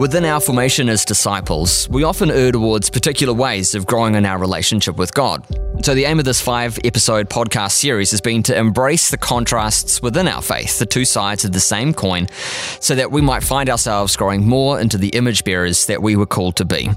Within our formation as disciples, we often err towards particular ways of growing in our relationship with God. So, the aim of this five episode podcast series has been to embrace the contrasts within our faith, the two sides of the same coin, so that we might find ourselves growing more into the image bearers that we were called to be.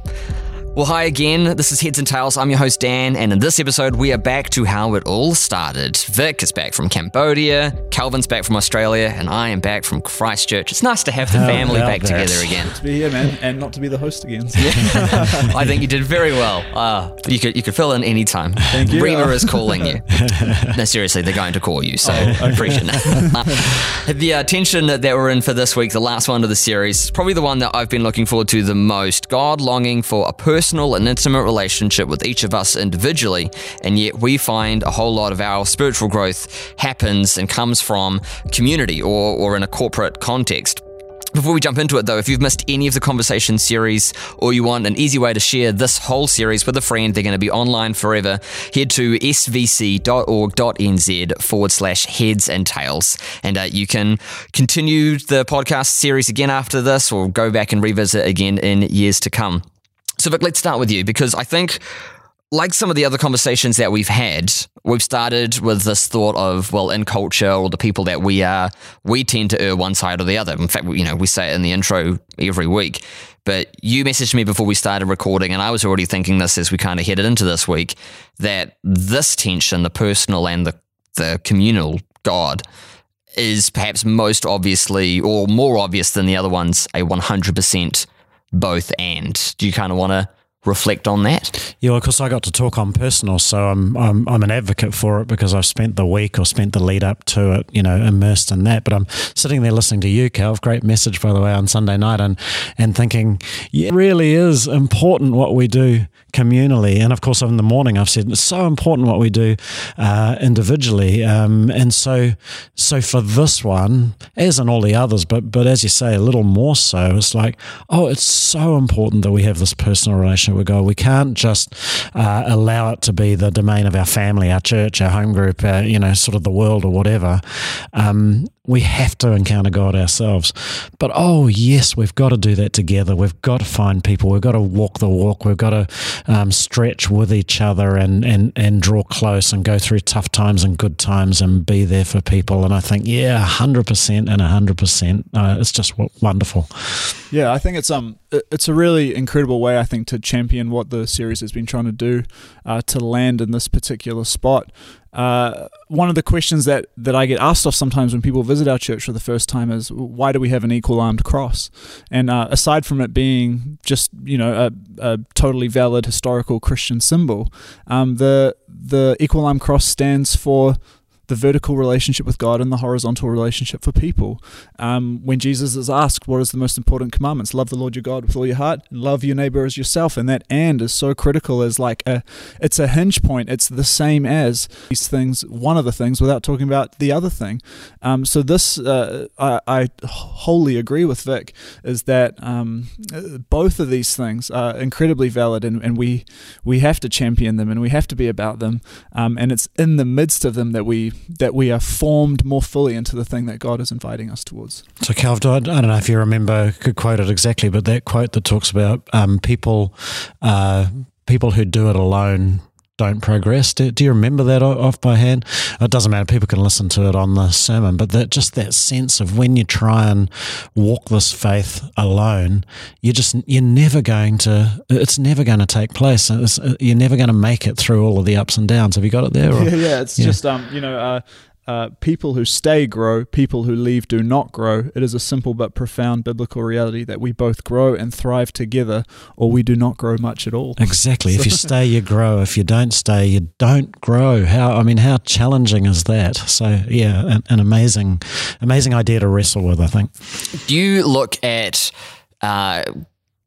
Well, hi again. This is Heads and Tails. I'm your host, Dan, and in this episode, we are back to how it all started. Vic is back from Cambodia, Calvin's back from Australia, and I am back from Christchurch. It's nice to have the family back that? together again. To be here, man, and not to be the host again. So. I think you did very well. Uh, you could you could fill in any time. Thank you. Rima is calling you. no, seriously, they're going to call you, so oh, okay. appreciate it. the uh, tension that we're in for this week, the last one of the series, is probably the one that I've been looking forward to the most. God longing for a person personal and intimate relationship with each of us individually, and yet we find a whole lot of our spiritual growth happens and comes from community or, or in a corporate context. Before we jump into it, though, if you've missed any of the conversation series or you want an easy way to share this whole series with a friend, they're going to be online forever. Head to svc.org.nz forward slash heads and tails. And uh, you can continue the podcast series again after this or go back and revisit again in years to come. So, Vic, let's start with you because I think, like some of the other conversations that we've had, we've started with this thought of, well, in culture or the people that we are, we tend to err one side or the other. In fact, you know, we say it in the intro every week. But you messaged me before we started recording, and I was already thinking this as we kind of headed into this week that this tension, the personal and the, the communal God, is perhaps most obviously or more obvious than the other ones a 100% both and. Do you kind of want to reflect on that? Yeah, well, of course, I got to talk on personal, so I'm, I'm I'm an advocate for it because I've spent the week or spent the lead up to it, you know, immersed in that. But I'm sitting there listening to you, Calv. Great message, by the way, on Sunday night, and and thinking, yeah, it really is important what we do communally. And of course, in the morning, I've said it's so important what we do uh, individually. Um, and so, so for this one, as in all the others, but but as you say, a little more so, it's like, oh, it's so important that we have this personal relationship with God. We can't just uh, allow it to be the domain of our family, our church, our home group, uh, you know, sort of the world or whatever. Um, we have to encounter God ourselves. But oh, yes, we've got to do that together. We've got to find people. We've got to walk the walk. We've got to um, stretch with each other and, and, and draw close and go through tough times and good times and be there for people. And I think, yeah, 100% and 100%. Uh, it's just wonderful. Yeah, I think it's um it's a really incredible way I think to champion what the series has been trying to do uh, to land in this particular spot. Uh, one of the questions that, that I get asked off sometimes when people visit our church for the first time is why do we have an equal armed cross? And uh, aside from it being just you know a, a totally valid historical Christian symbol, um, the the equal armed cross stands for the vertical relationship with God and the horizontal relationship for people. Um, when Jesus is asked, What is the most important commandments? Love the Lord your God with all your heart and love your neighbor as yourself. And that and is so critical as like a, it's a hinge point. It's the same as these things, one of the things, without talking about the other thing. Um, so this, uh, I, I, wholly agree with Vic, is that um, both of these things are incredibly valid and, and we, we have to champion them and we have to be about them. Um, and it's in the midst of them that we that we are formed more fully into the thing that God is inviting us towards. So, Calv, I don't know if you remember, could quote it exactly, but that quote that talks about um, people, uh, people who do it alone don't progress. Do, do, you remember that off by hand? It doesn't matter. People can listen to it on the sermon, but that just that sense of when you try and walk this faith alone, you're just you're never going to. It's never going to take place. It's, you're never going to make it through all of the ups and downs. Have you got it there? Or? Yeah, yeah. It's yeah. just um, you know, uh, uh, people who stay grow, people who leave do not grow. It is a simple but profound biblical reality that we both grow and thrive together, or we do not grow much at all. Exactly. if you stay, you grow. If you don't stay, you don't grow. How I mean, how challenging is that? So yeah, an, an amazing, amazing idea to wrestle with. I think. Do you look at? Uh,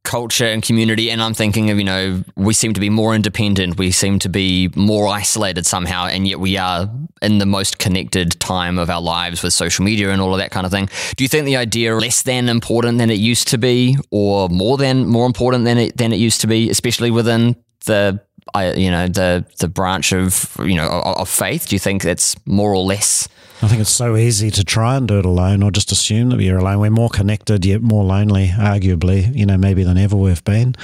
culture and community. And I'm thinking of, you know, we seem to be more independent. We seem to be more isolated somehow. And yet we are in the most connected time of our lives with social media and all of that kind of thing. Do you think the idea less than important than it used to be or more than more important than it, than it used to be, especially within the, you know, the, the branch of, you know, of, of faith? Do you think it's more or less I think it's so easy to try and do it alone or just assume that you're alone. We're more connected yet more lonely, arguably, you know, maybe than ever we've been.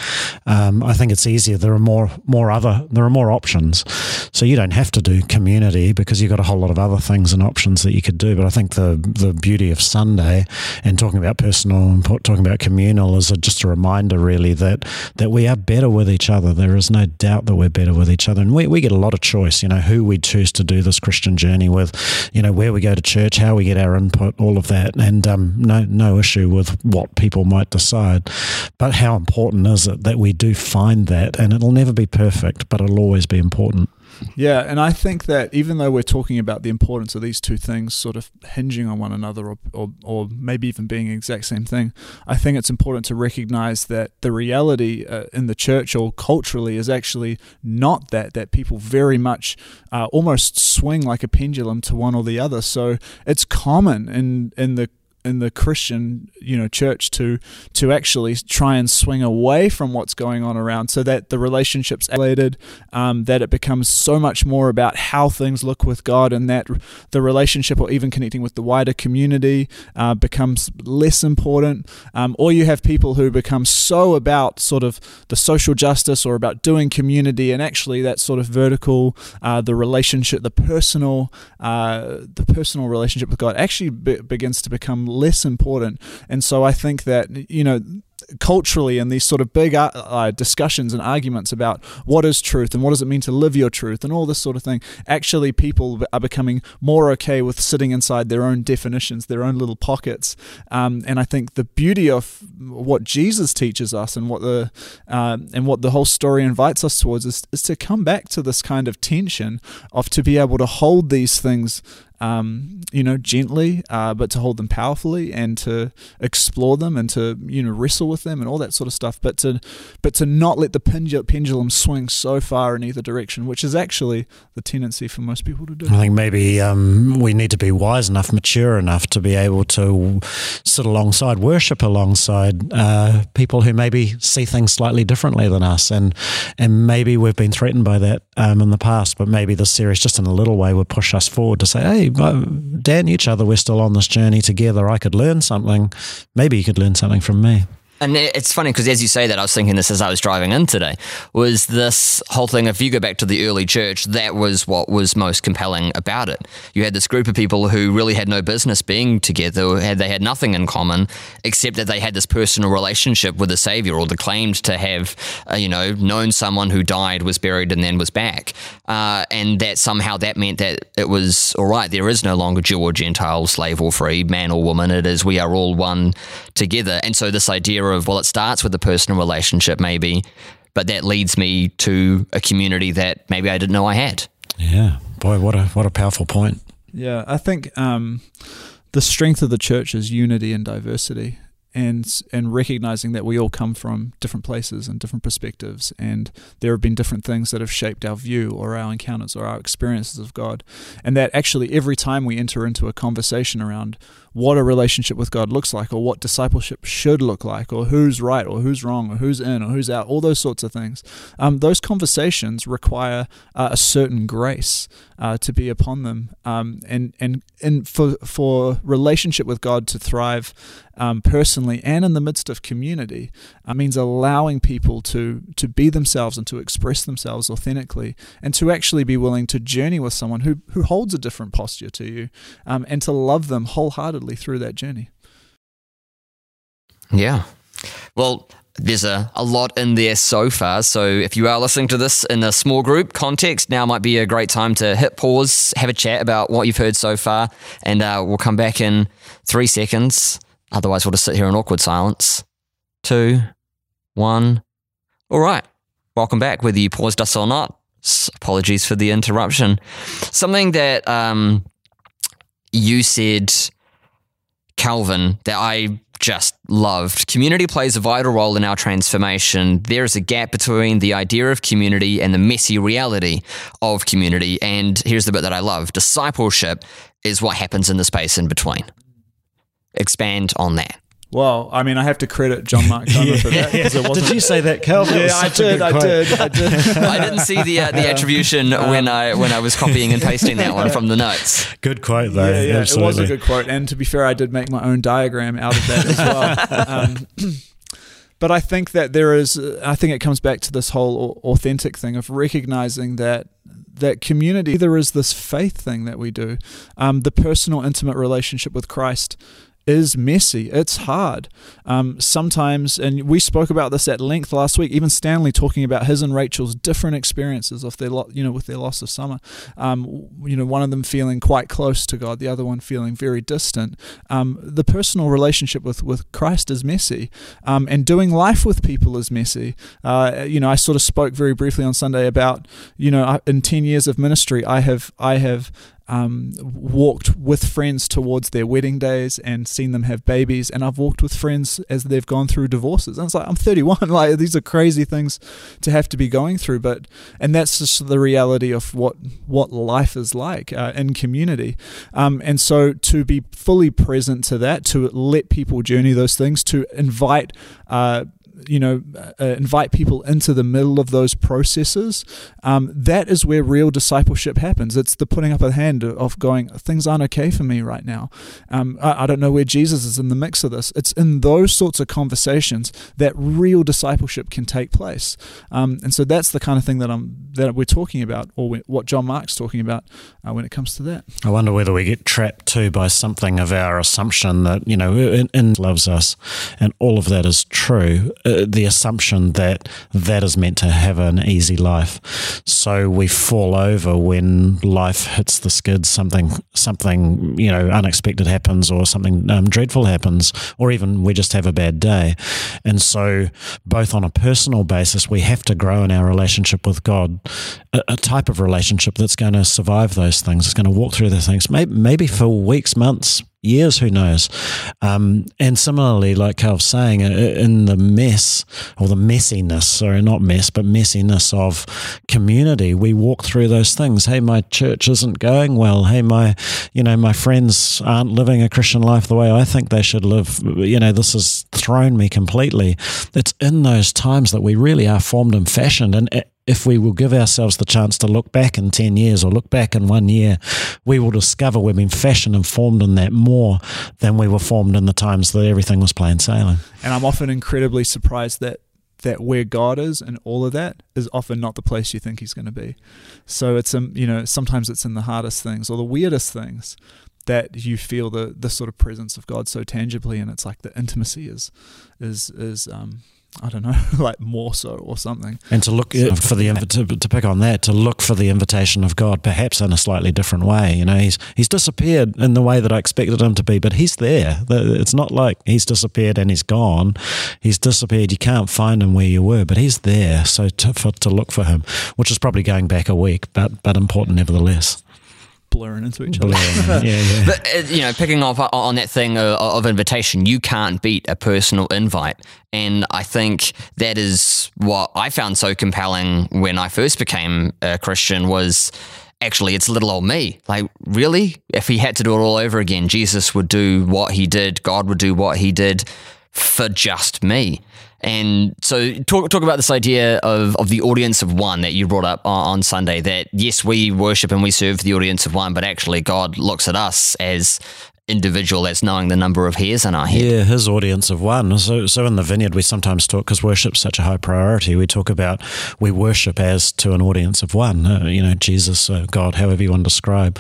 Um, I think it's easier. There are more, more other, there are more options. So you don't have to do community because you've got a whole lot of other things and options that you could do. But I think the, the beauty of Sunday and talking about personal and talking about communal is a, just a reminder, really, that, that we are better with each other. There is no doubt that we're better with each other. And we, we get a lot of choice, you know, who we choose to do this Christian journey with, you know, where we go to church, how we get our input, all of that. And um, no, no issue with what people might decide. But how important is it that we do find that? And it'll never be perfect, but it'll always be important. Yeah, and I think that even though we're talking about the importance of these two things sort of hinging on one another or, or, or maybe even being the exact same thing, I think it's important to recognize that the reality uh, in the church or culturally is actually not that, that people very much uh, almost swing like a pendulum to one or the other. So it's common in, in the in the Christian, you know, church to to actually try and swing away from what's going on around, so that the relationships elevated, um, that it becomes so much more about how things look with God, and that the relationship or even connecting with the wider community uh, becomes less important. Um, or you have people who become so about sort of the social justice or about doing community, and actually that sort of vertical, uh, the relationship, the personal, uh, the personal relationship with God actually be- begins to become less important. And so I think that, you know, culturally and these sort of big uh, uh, discussions and arguments about what is truth and what does it mean to live your truth and all this sort of thing, actually people are becoming more okay with sitting inside their own definitions, their own little pockets. Um, and I think the beauty of what Jesus teaches us and what the uh, and what the whole story invites us towards is, is to come back to this kind of tension of to be able to hold these things um, you know, gently, uh, but to hold them powerfully and to explore them and to you know wrestle with them and all that sort of stuff. But to but to not let the pendulum swing so far in either direction, which is actually the tendency for most people to do. I think maybe um, we need to be wise enough, mature enough to be able to sit alongside, worship alongside uh, people who maybe see things slightly differently than us, and and maybe we've been threatened by that um, in the past, but maybe this series just in a little way would push us forward to say, hey Dan, each other, we're still on this journey together. I could learn something. Maybe you could learn something from me. And it's funny because as you say that, I was thinking this as I was driving in today. Was this whole thing? If you go back to the early church, that was what was most compelling about it. You had this group of people who really had no business being together. Had they had nothing in common except that they had this personal relationship with the Savior, or they claimed to have, uh, you know, known someone who died, was buried, and then was back. Uh, and that somehow that meant that it was all right. There is no longer Jew or Gentile, slave or free, man or woman. It is we are all one together. And so this idea of, well, it starts with a personal relationship, maybe, but that leads me to a community that maybe I didn't know I had. Yeah. Boy, what a, what a powerful point. Yeah. I think um, the strength of the church is unity and diversity and and recognizing that we all come from different places and different perspectives and there have been different things that have shaped our view or our encounters or our experiences of God and that actually every time we enter into a conversation around what a relationship with God looks like or what discipleship should look like or who's right or who's wrong or who's in or who's out all those sorts of things. Um, those conversations require uh, a certain grace uh, to be upon them. Um, and and and for for relationship with God to thrive um, personally and in the midst of community uh, means allowing people to to be themselves and to express themselves authentically and to actually be willing to journey with someone who who holds a different posture to you um, and to love them wholeheartedly through that journey. Yeah. Well, there's a, a lot in there so far. So if you are listening to this in a small group context, now might be a great time to hit pause, have a chat about what you've heard so far, and uh, we'll come back in three seconds. Otherwise, we'll just sit here in awkward silence. Two, one. All right. Welcome back, whether you paused us or not. Apologies for the interruption. Something that um, you said, Calvin, that I just loved. Community plays a vital role in our transformation. There is a gap between the idea of community and the messy reality of community. And here's the bit that I love discipleship is what happens in the space in between. Expand on that. Well, I mean, I have to credit John Mark Comer for that. Yeah, it Did you say that, Calvin? Yeah, I did, I did. I did. I didn't see the uh, the attribution when I when I was copying and pasting that one from the notes. Good quote, though. Yeah, yeah, it was a good quote. And to be fair, I did make my own diagram out of that as well. um, but I think that there is, I think it comes back to this whole authentic thing of recognizing that that community there is this faith thing that we do, um, the personal, intimate relationship with Christ is messy. It's hard. Um, sometimes, and we spoke about this at length last week. Even Stanley talking about his and Rachel's different experiences of their, lo- you know, with their loss of summer. Um, you know, one of them feeling quite close to God, the other one feeling very distant. Um, the personal relationship with with Christ is messy, um, and doing life with people is messy. Uh, you know, I sort of spoke very briefly on Sunday about, you know, in ten years of ministry, I have I have um, walked with friends towards their wedding days and seen them have babies, and I've walked with friends as they've gone through divorces. And it's like I'm 31, like these are crazy things to have to be going through, but and that's just the reality of what what life is like uh, in community. Um, and so to be fully present to that, to let people journey those things, to invite. Uh, you know, uh, invite people into the middle of those processes, um, that is where real discipleship happens. It's the putting up a hand of going, things aren't okay for me right now. Um, I, I, don't know where Jesus is in the mix of this. It's in those sorts of conversations that real discipleship can take place. Um, and so that's the kind of thing that I'm that we're talking about, or we, what John Mark's talking about uh, when it comes to that. I wonder whether we get trapped too by something of our assumption that you know in, in loves us, and all of that is true. Uh, the assumption that that is meant to have an easy life, so we fall over when life hits the skids. Something something you know unexpected happens, or something um, dreadful happens, or even we just have a bad day, and so both on a personal basis, we have to grow in our relationship with God a, a, type of relationship that's going to survive those things. It's going to walk through those things, maybe, maybe for weeks, months, years, who knows? Um, and similarly, like Cal's saying, uh, uh, in the mess or the messiness, sorry, not mess, but messiness of community, we walk through those things. Hey, my church isn't going well. Hey, my, you know, my friends aren't living a Christian life the way I think they should live. You know, this has thrown me completely. It's in those times that we really are formed and fashioned. And uh, if we will give ourselves the chance to look back in 10 years or look back in one year, we will discover we've been fashioned and formed in that more than we were formed in the times that everything was plain sailing. And I'm often incredibly surprised that that where God is and all of that is often not the place you think He's going to be. So it's um you know sometimes it's in the hardest things or the weirdest things that you feel the the sort of presence of God so tangibly, and it's like the intimacy is is is um I don't know, like more so or something. And to look so, for the to, to pick on that, to look for the invitation of God, perhaps in a slightly different way. You know, he's he's disappeared in the way that I expected him to be, but he's there. It's not like he's disappeared and he's gone. He's disappeared. You can't find him where you were, but he's there. So to, for, to look for him, which is probably going back a week, but but important nevertheless blurring into each other. yeah, yeah. But uh, you know, picking off on that thing of, of, invitation, you can't beat a personal invite, and I think that is what I found so compelling when I first became a Christian was. Actually, it's little old me. Like, really? If he had to do it all over again, Jesus would do what he did, God would do what he did for just me. And so talk talk about this idea of, of the audience of one that you brought up on, Sunday that yes, we worship and we serve the audience of one, but actually God looks at us as individual as knowing the number of hairs in our head. Yeah, his audience of one. So, so in the vineyard, we sometimes talk because worship's such a high priority. We talk about we worship as to an audience of one. Uh, you know, Jesus, uh, God, however you want to describe.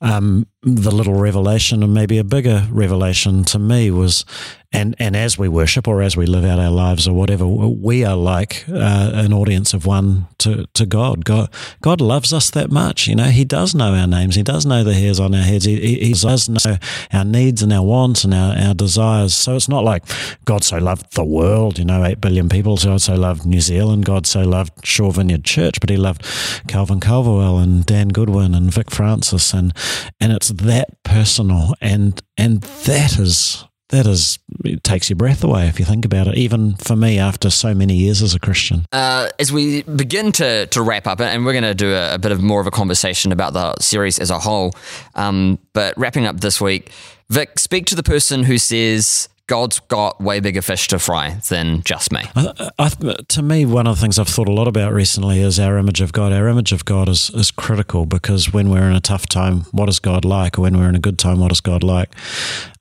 Um, the little revelation, and maybe a bigger revelation to me was and and as we worship or as we live out our lives or whatever, we are like uh, an audience of one to, to God. God God loves us that much. You know, He does know our names. He does know the hairs on our heads. He, he, he does know our needs and our wants and our, our desires. So it's not like God so loved the world. You know, eight billion people. God so loved New Zealand. God so loved Shore Vineyard Church. But He loved Calvin Calverwell and Dan Goodwin and Vic Francis and and it's that personal and and that is that is it takes your breath away if you think about it. Even for me, after so many years as a Christian. Uh, as we begin to to wrap up, and we're going to do a, a, bit of more of a conversation about the series as a whole. Um, but wrapping up this week, Vic, speak to the person who says God's got way bigger fish to fry than just me. I, I, to me, one of the things I've thought a lot about recently is our image of God. Our image of God is, is critical because when we're in a tough time, what is God like? When we're in a good time, what is God like?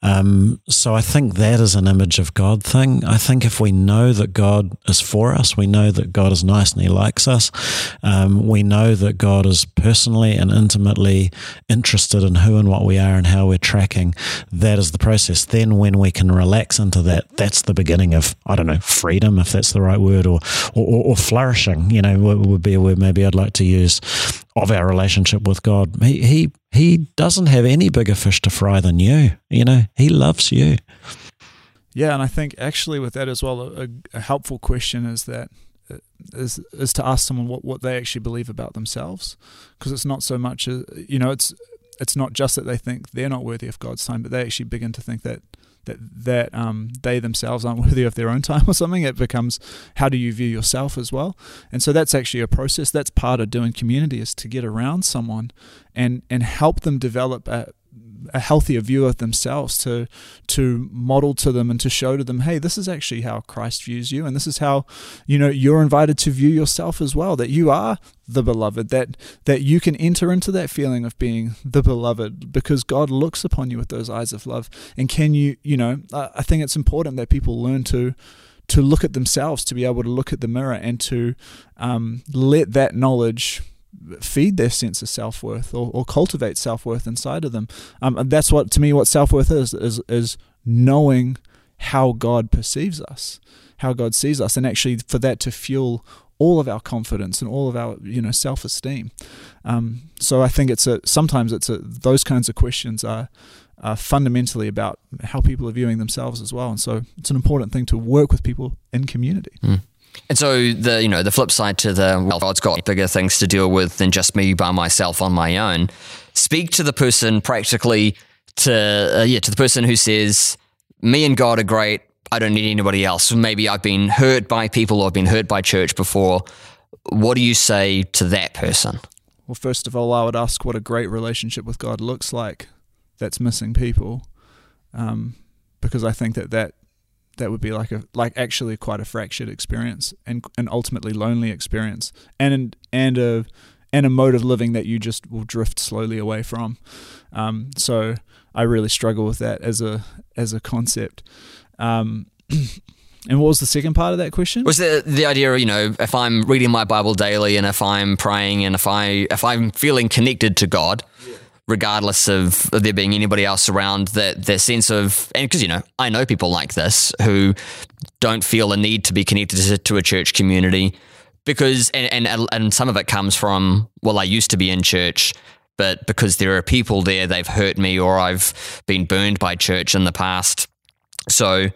Um, so I think that is an image of God thing. I think if we know that God is for us, we know that God is nice and He likes us, um, we know that God is personally and intimately interested in who and what we are and how we're tracking, that is the process. Then when we can relax into that, that's the beginning of, I don't know, freedom, if that's the right word, or, or, or flourishing, you know, would be a word maybe I'd like to use of our relationship with God. He, he he doesn't have any bigger fish to fry than you. You know, he loves you. Yeah, and I think actually with that as well, a, a helpful question is that uh, is is to ask someone what, what they actually believe about themselves, because it's not so much a, you know it's it's not just that they think they're not worthy of God's time, but they actually begin to think that that that um, they themselves aren't worthy of their own time or something. It becomes how do you view yourself as well, and so that's actually a process. That's part of doing community is to get around someone and and help them develop a, a healthier view of themselves to to model to them and to show to them hey this is actually how Christ views you. And this is how you know you're invited to view yourself as well that you are the beloved that that you can enter into that feeling of being the beloved because God looks upon you with those eyes of love. And can you you know I think it's important that people learn to to look at themselves to be able to look at the mirror and to um, let that knowledge feed their sense of self worth or, or, cultivate self worth inside of them. Um, that's what to me what self worth is is is knowing how God perceives us, how God sees us, and actually for that to fuel all of our confidence and all of our you know self esteem. Um, so I think it's a sometimes it's a those kinds of questions are. are fundamentally about how people are viewing themselves as well, and so it's an important thing to work with people in community. Mm. And so the you know the flip side to the well, God's got bigger things to deal with than just me by myself on my own. Speak to the person practically to uh, yeah to the person who says me and God are great. I don't need anybody else. Maybe I've been hurt by people or I've been hurt by church before. What do you say to that person? Well, first of all, I would ask what a great relationship with God looks like that's missing people, um, because I think that that that would be like a like actually quite a fractured experience and an ultimately lonely experience and and a and a mode of living that you just will drift slowly away from. Um, so I really struggle with that as a as a concept. Um, and what was the second part of that question? Was the the idea, you know, if I'm reading my Bible daily and if I'm praying and if I if I'm feeling connected to God, yeah regardless of there being anybody else around, that their sense of, and because, you know, I know people like this who don't feel a need to be connected to a church community because, and, and, and some of it comes from, well, I used to be in church, but because there are people there, they've hurt me or I've been burned by church in the past. So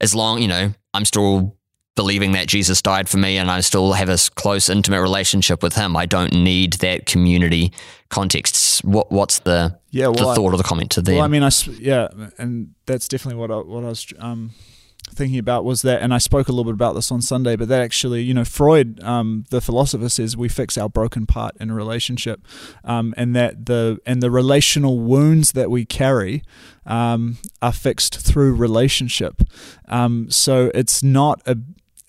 as long, you know, I'm still believing that Jesus died for me and I still have a close, intimate relationship with him. I don't need that community context. What What's the yeah, well, the thought I, or the comment to them? Well, I mean, I yeah, and that's definitely what I, what I was um, thinking about was that, and I spoke a little bit about this on Sunday, but that actually, you know, Freud, um, the philosopher, says we fix our broken part in a relationship, um, and that the and the relational wounds that we carry um, are fixed through relationship. Um, so it's not a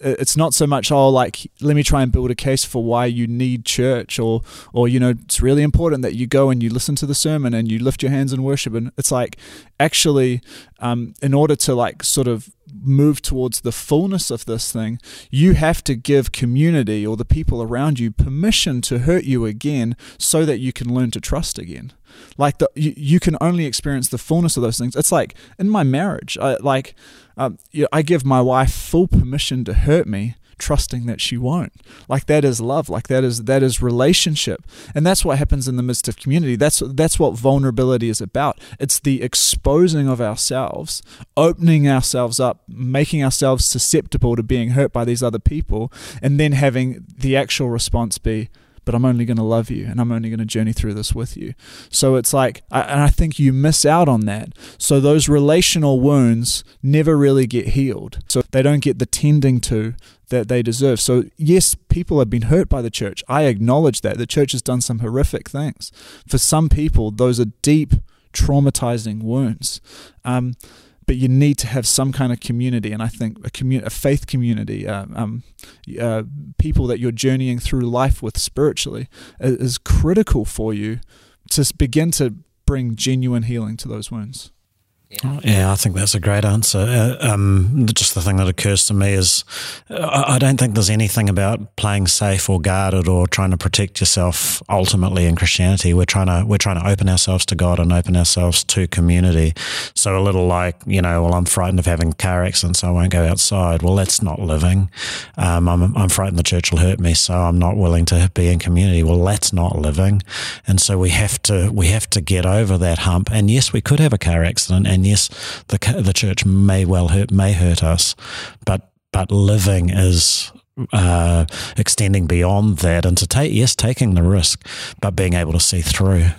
Uh, it's not so much oh like let me try and build a case for why you need church or or you know it's really important that you go and you listen to the sermon and you lift your hands in worship. And it's like actually um, in order to like sort of move towards the fullness of this thing you have to give community or the people around you permission to hurt you again so that you can learn to trust again. Like the you, you can only experience the fullness of those things. It's like in my marriage I, like um, you know, I give my wife full permission to hurt me, trusting that she won't. Like that is love. Like that is that is relationship, and that's what happens in the midst of community. That's that's what vulnerability is about. It's the exposing of ourselves, opening ourselves up, making ourselves susceptible to being hurt by these other people, and then having the actual response be but I'm only going to love you and I'm only going to journey through this with you. So it's like, and I think you miss out on that. So those relational wounds never really get healed. So they don't get the tending to that they deserve. So, yes, people have been hurt by the church. I acknowledge that. The church has done some horrific things. For some people, those are deep, traumatizing wounds. Um, but you need to have some kind of community. And I think a commu- a faith community, uh, um, uh, people that you're journeying through life with spiritually, is critical for you to begin to bring genuine healing to those wounds. Yeah. yeah, I think that's a great answer. Uh, um, just the thing that occurs to me is I don't think there's anything about playing safe or guarded or trying to protect yourself ultimately in Christianity. We're trying to we're trying to open ourselves to God and open ourselves to community. So a little like you know, well, I'm frightened of having car accidents, so I won't go outside. Well, that's not living. Um, I'm I'm frightened the church will hurt me, so I'm not willing to be in community. Well, that's not living. And so we have to we have to get over that hump. And yes, we could have a car accident. And and yes, the the church may well hurt may hurt us, but but living is uh, extending beyond that and to take yes taking the risk, but being able to see through.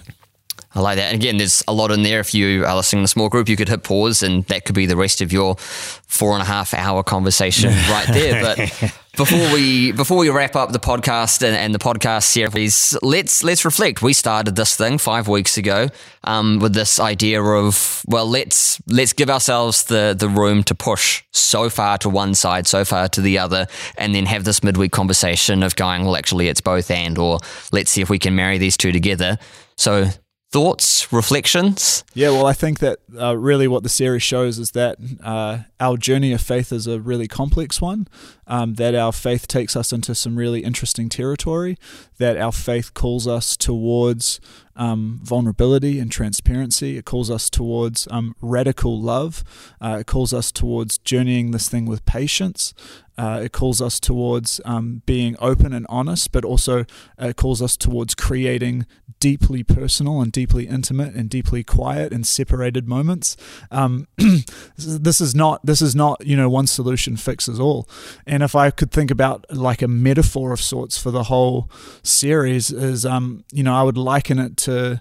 I like that. And again, there's a lot in there. If you are listening in a small group, you could hit pause and that could be the rest of your four and a half hour conversation right there. But before we before we wrap up the podcast and, and, the podcast series, let's let's reflect. We started this thing five weeks ago um, with this idea of well, let's let's give ourselves the the room to push so far to one side, so far to the other, and then have this midweek conversation of going, well, actually, it's both and, or let's see if we can marry these two together. So thoughts, reflections? Yeah, well, I think that uh, really what the series shows is that uh, our journey of faith is a really complex one, um, that our faith takes us into some really interesting territory, that our faith calls us towards um, vulnerability and transparency. It calls us towards um, radical love. Uh, it calls us towards journeying this thing with patience. Uh, it calls us towards um, being open and honest, but also uh, it calls us towards creating deeply personal and deeply intimate and deeply quiet and separated moments. Um, this is not this is not you know one solution fixes all. And if I could think about like a metaphor of sorts for the whole series, is um, you know I would liken it to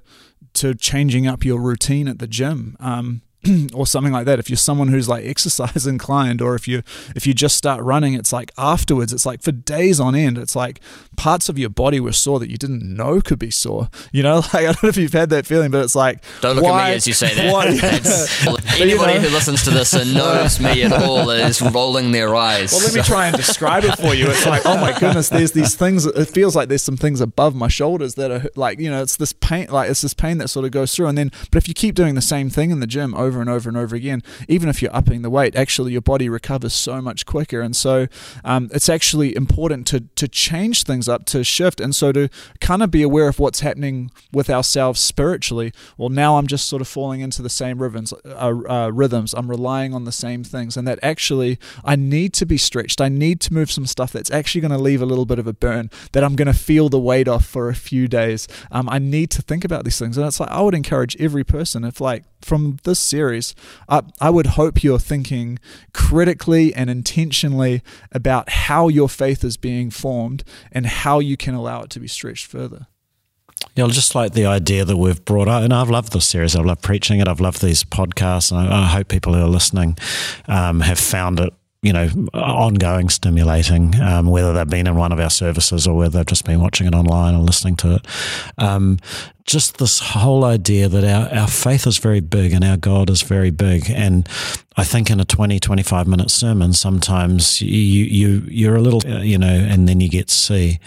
to changing up your routine at the gym. Um, or something like that. If you're someone who's like exercise inclined or if you if you just start running it's like afterwards it's like for days on end it's like parts of your body were sore that you didn't know could be sore. You know like i don't know if you've had that feeling but it's like don't look why, at me as you say that. why, anybody you know, who listens to this and knows me at all is rolling their eyes. Well let me try and describe it for you. It's like oh my goodness there's these things it feels like there's some things above my shoulders that are like you know it's this pain like it's this pain that sort of goes through. And then but if you keep doing the same thing in the gym over and over and over again, even if you're upping the weight, actually your body recovers so much quicker. And so um, it's actually important to, to change things up, to shift. And so to kind of be aware of what's happening with ourselves spiritually. Well, now I'm just sort of falling into the same rhythms, uh, uh, rhythms. I'm relying on the same things. And that actually I need to be stretched. I need to move some stuff that's actually going to leave a little bit of a burn, that I'm going to feel the weight off for a few days. Um, I need to think about these things. And it's like, I would encourage every person, if like from this series, I, I would hope you're thinking critically and intentionally about how your faith is being formed and how you can allow it to be stretched further. Yeah, just like the idea that we've brought out, and I've loved this series. I've loved preaching it. I've loved these podcasts, and I, I hope people who are listening um, have found it you know, ongoing stimulating, um, whether they've been in one of our services or whether they've just been watching it online or listening to it. Um, just this whole idea that our, our faith is very big and our God is very big. And I think in a 20, 25 minute sermon, sometimes you, you, you're a little, uh, you know, and then you get C.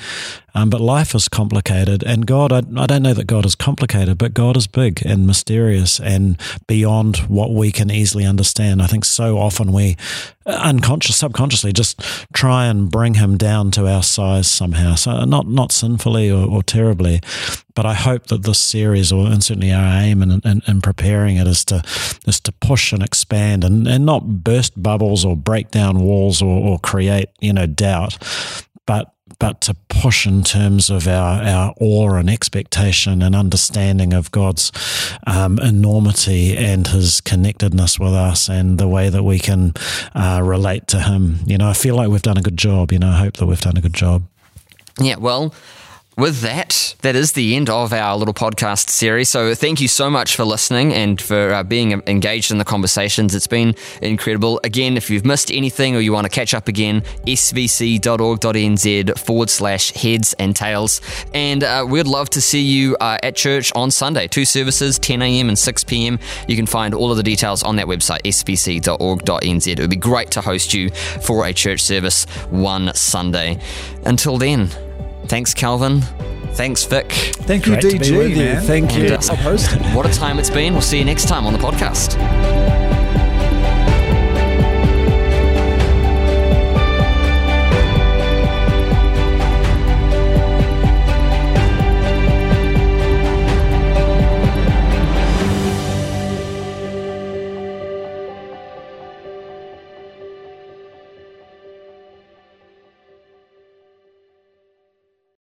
Um, but life is complicated and God, I, I don't know that God is complicated, but God is big and mysterious and beyond what we can easily understand. I think so often we uh, unconscious, subconsciously just try and bring him down to our size somehow. So not, not sinfully or, or terribly, but I hope that this series, or and certainly our aim in, in, in, preparing it, is to is to push and expand and, and not burst bubbles or break down walls or, or create you know doubt, but but to push in terms of our, our awe and expectation and understanding of God's um, enormity and His connectedness with us and the way that we can uh, relate to Him. You know, I feel like we've done a good job. You know, I hope that we've done a good job. Yeah, well, with that, that is the end of our little podcast series. So thank you so much for listening and for uh, being engaged in the conversations. It's been incredible. Again, if you've missed anything or you want to catch up again, svc.org.nz forward slash heads and tails. And uh, we'd love to see you uh, at church on Sunday. Two services, 10 a.m. and 6 p.m. You can find all of the details on that website, svc.org.nz. It would be great to host you for a church service one Sunday. Until then, Thanks, Calvin. Thanks, Vic. Thank you, Great to be DG. with you. man. Thank you. And, uh. What a time it's been. We'll see you next time on the podcast.